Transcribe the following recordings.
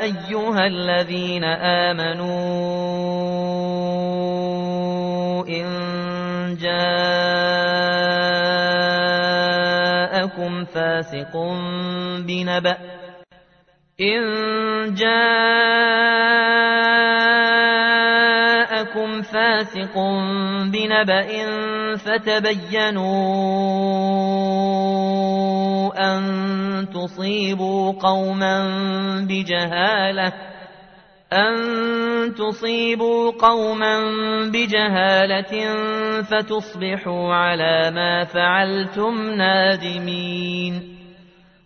أيها الذين آمنوا إن جاءكم فاسق بنبأ إن جاءكم فاسق بنبأ فتبينوا أن تصيبوا قوما بجهالة أن تصيبوا قوما بجهالة فتصبحوا على ما فعلتم نادمين.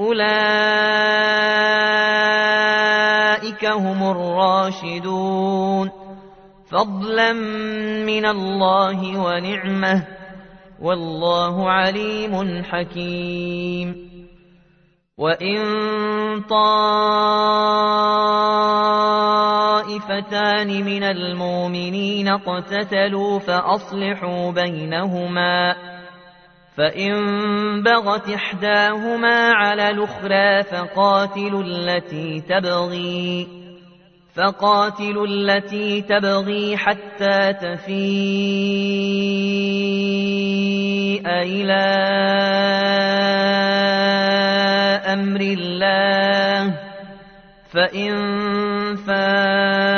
أولئك هم الراشدون. فضلا من الله ونعمة. والله عليم حكيم. وإن طائفتان من المؤمنين اقتتلوا فأصلحوا بينهما. فإن بغت إحداهما على الأخرى فقاتلوا التي تبغي فقاتلوا التي تبغي حتى تفيء إلى أمر الله. فإن فاءت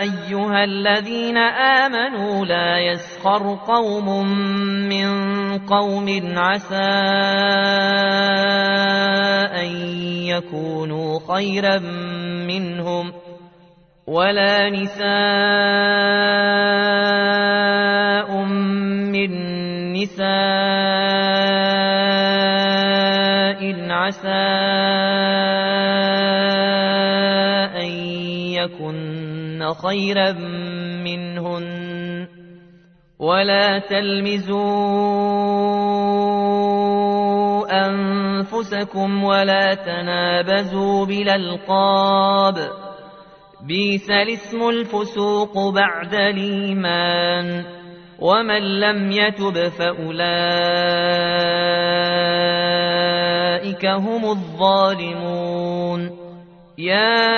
أيها الذين آمنوا لا يسخر قوم من قوم عسى أن يكونوا خيرا منهم ولا نساء من نساء خيرا منهن ولا تلمزوا أنفسكم ولا تنابزوا بالألقاب. بيس الاسم الفسوق بعد الإيمان. ومن لم يتب فأولئك هم الظالمون. يا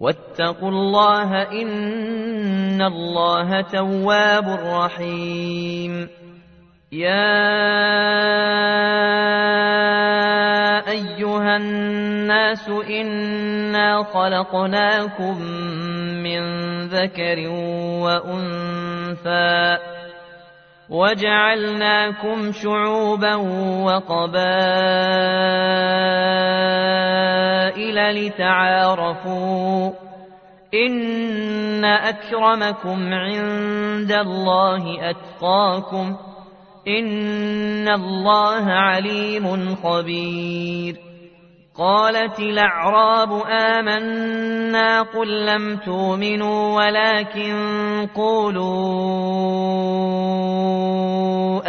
واتقوا الله إن الله تواب رحيم. يا أيها الناس إنا خلقناكم من ذكر وأنثى. وجعلناكم شعوبا وقبائل لتعارفوا إن أكرمكم عند الله أتقاكم إن الله عليم خبير قالت الأعراب آمنا قل لم تؤمنوا ولكن قولوا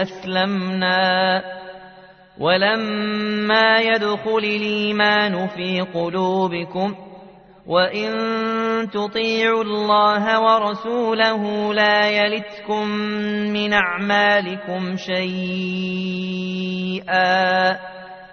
أسلمنا ولما يدخل الإيمان في قلوبكم وإن تطيعوا الله ورسوله لا يلتكم من أعمالكم شيئا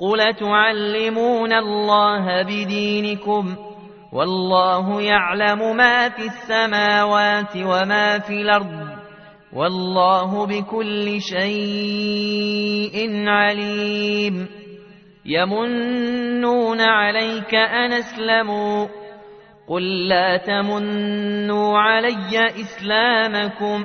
قل تعلمون الله بدينكم والله يعلم ما في السماوات وما في الأرض والله بكل شيء عليم يمنون عليك أن اسلموا قل لا تمنوا علي إسلامكم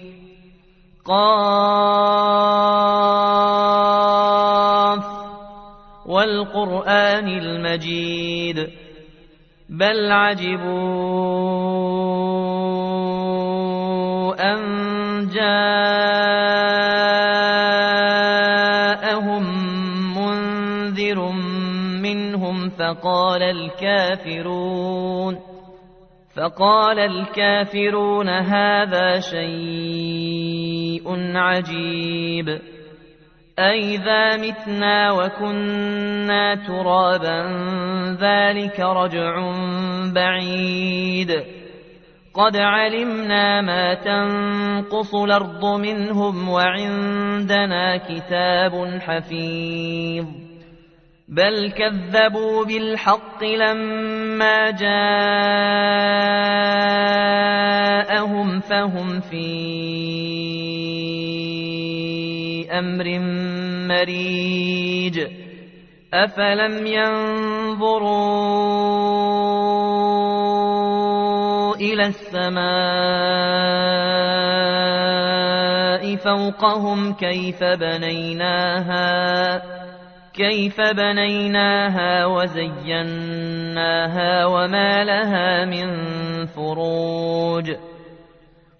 قاف والقرآن المجيد. بل عجبوا أن جاءهم منذر منهم فقال الكافرون فقال الكافرون هذا شيء عجيب. أئذا متنا وكنا ترابا ذلك رجع بعيد. قد علمنا ما تنقص الأرض منهم وعندنا كتاب حفيظ. بل كذبوا بالحق لما جاءهم فهم في أمر مريج أفلم ينظروا إلى السماء فوقهم كيف بنيناها كيف بنيناها وزيناها وما لها من فروج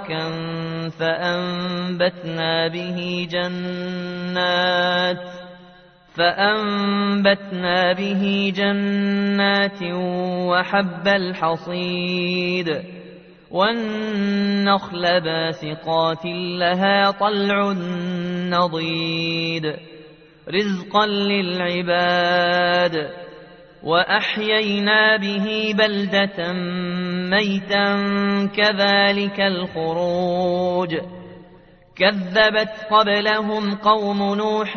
مباركا فأنبتنا به جنات فأنبتنا به جنات وحب الحصيد والنخل باسقات لها طلع نضيد رزقا للعباد وأحيينا به بلدة ميتا كذلك الخروج كذبت قبلهم قوم نوح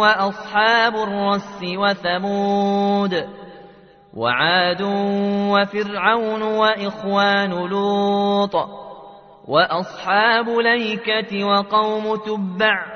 وأصحاب الرس وثمود وعاد وفرعون وإخوان لوط وأصحاب ليكة وقوم تبع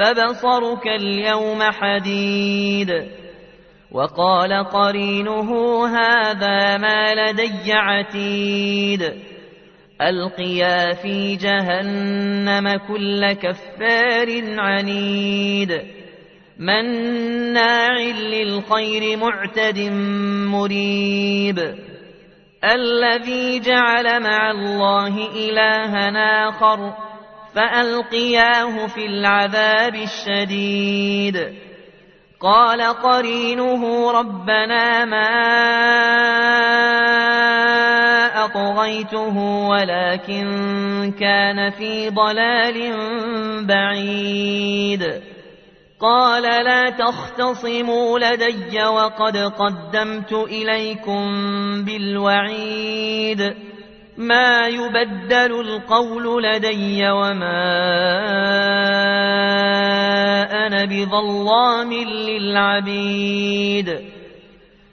فبصرك اليوم حديد. وقال قرينه هذا ما لدي عتيد. ألقيا في جهنم كل كفار عنيد. مناع للخير معتد مريب. الذي جعل مع الله إلها آخر. فألقياه في العذاب الشديد. قال قرينه ربنا ما أطغيته ولكن كان في ضلال بعيد. قال لا تختصموا لدي وقد قدمت إليكم بالوعيد. ما يبدل القول لدي وما أنا بظلام للعبيد.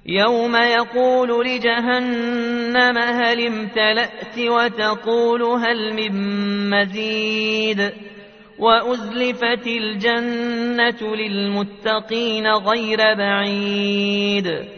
يوم يقول لجهنم هل امتلأت وتقول هل من مزيد. وأزلفت الجنة للمتقين غير بعيد.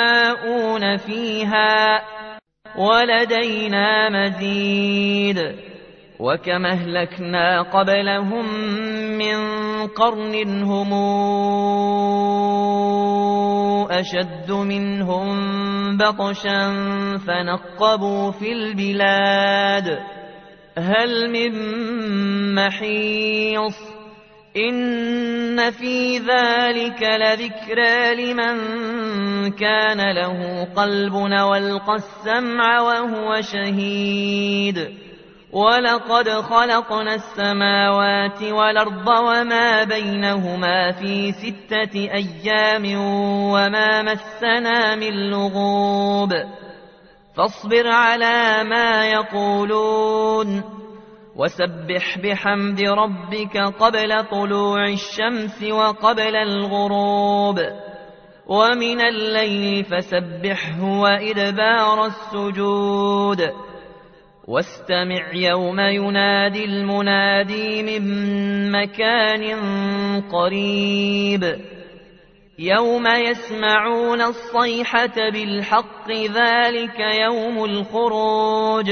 فيها ولدينا مزيد وكم أهلكنا قبلهم من قرن هم أشد منهم بطشا فنقبوا في البلاد هل من محيص إن في ذلك لذكرى لمن كان له قلب والقى السمع وهو شهيد ولقد خلقنا السماوات والأرض وما بينهما في ستة أيام وما مسنا من لغوب فاصبر على ما يقولون وسبح بحمد ربك قبل طلوع الشمس وقبل الغروب ومن الليل فسبحه وإدبار السجود واستمع يوم ينادي المنادي من مكان قريب يوم يسمعون الصيحة بالحق ذلك يوم الخروج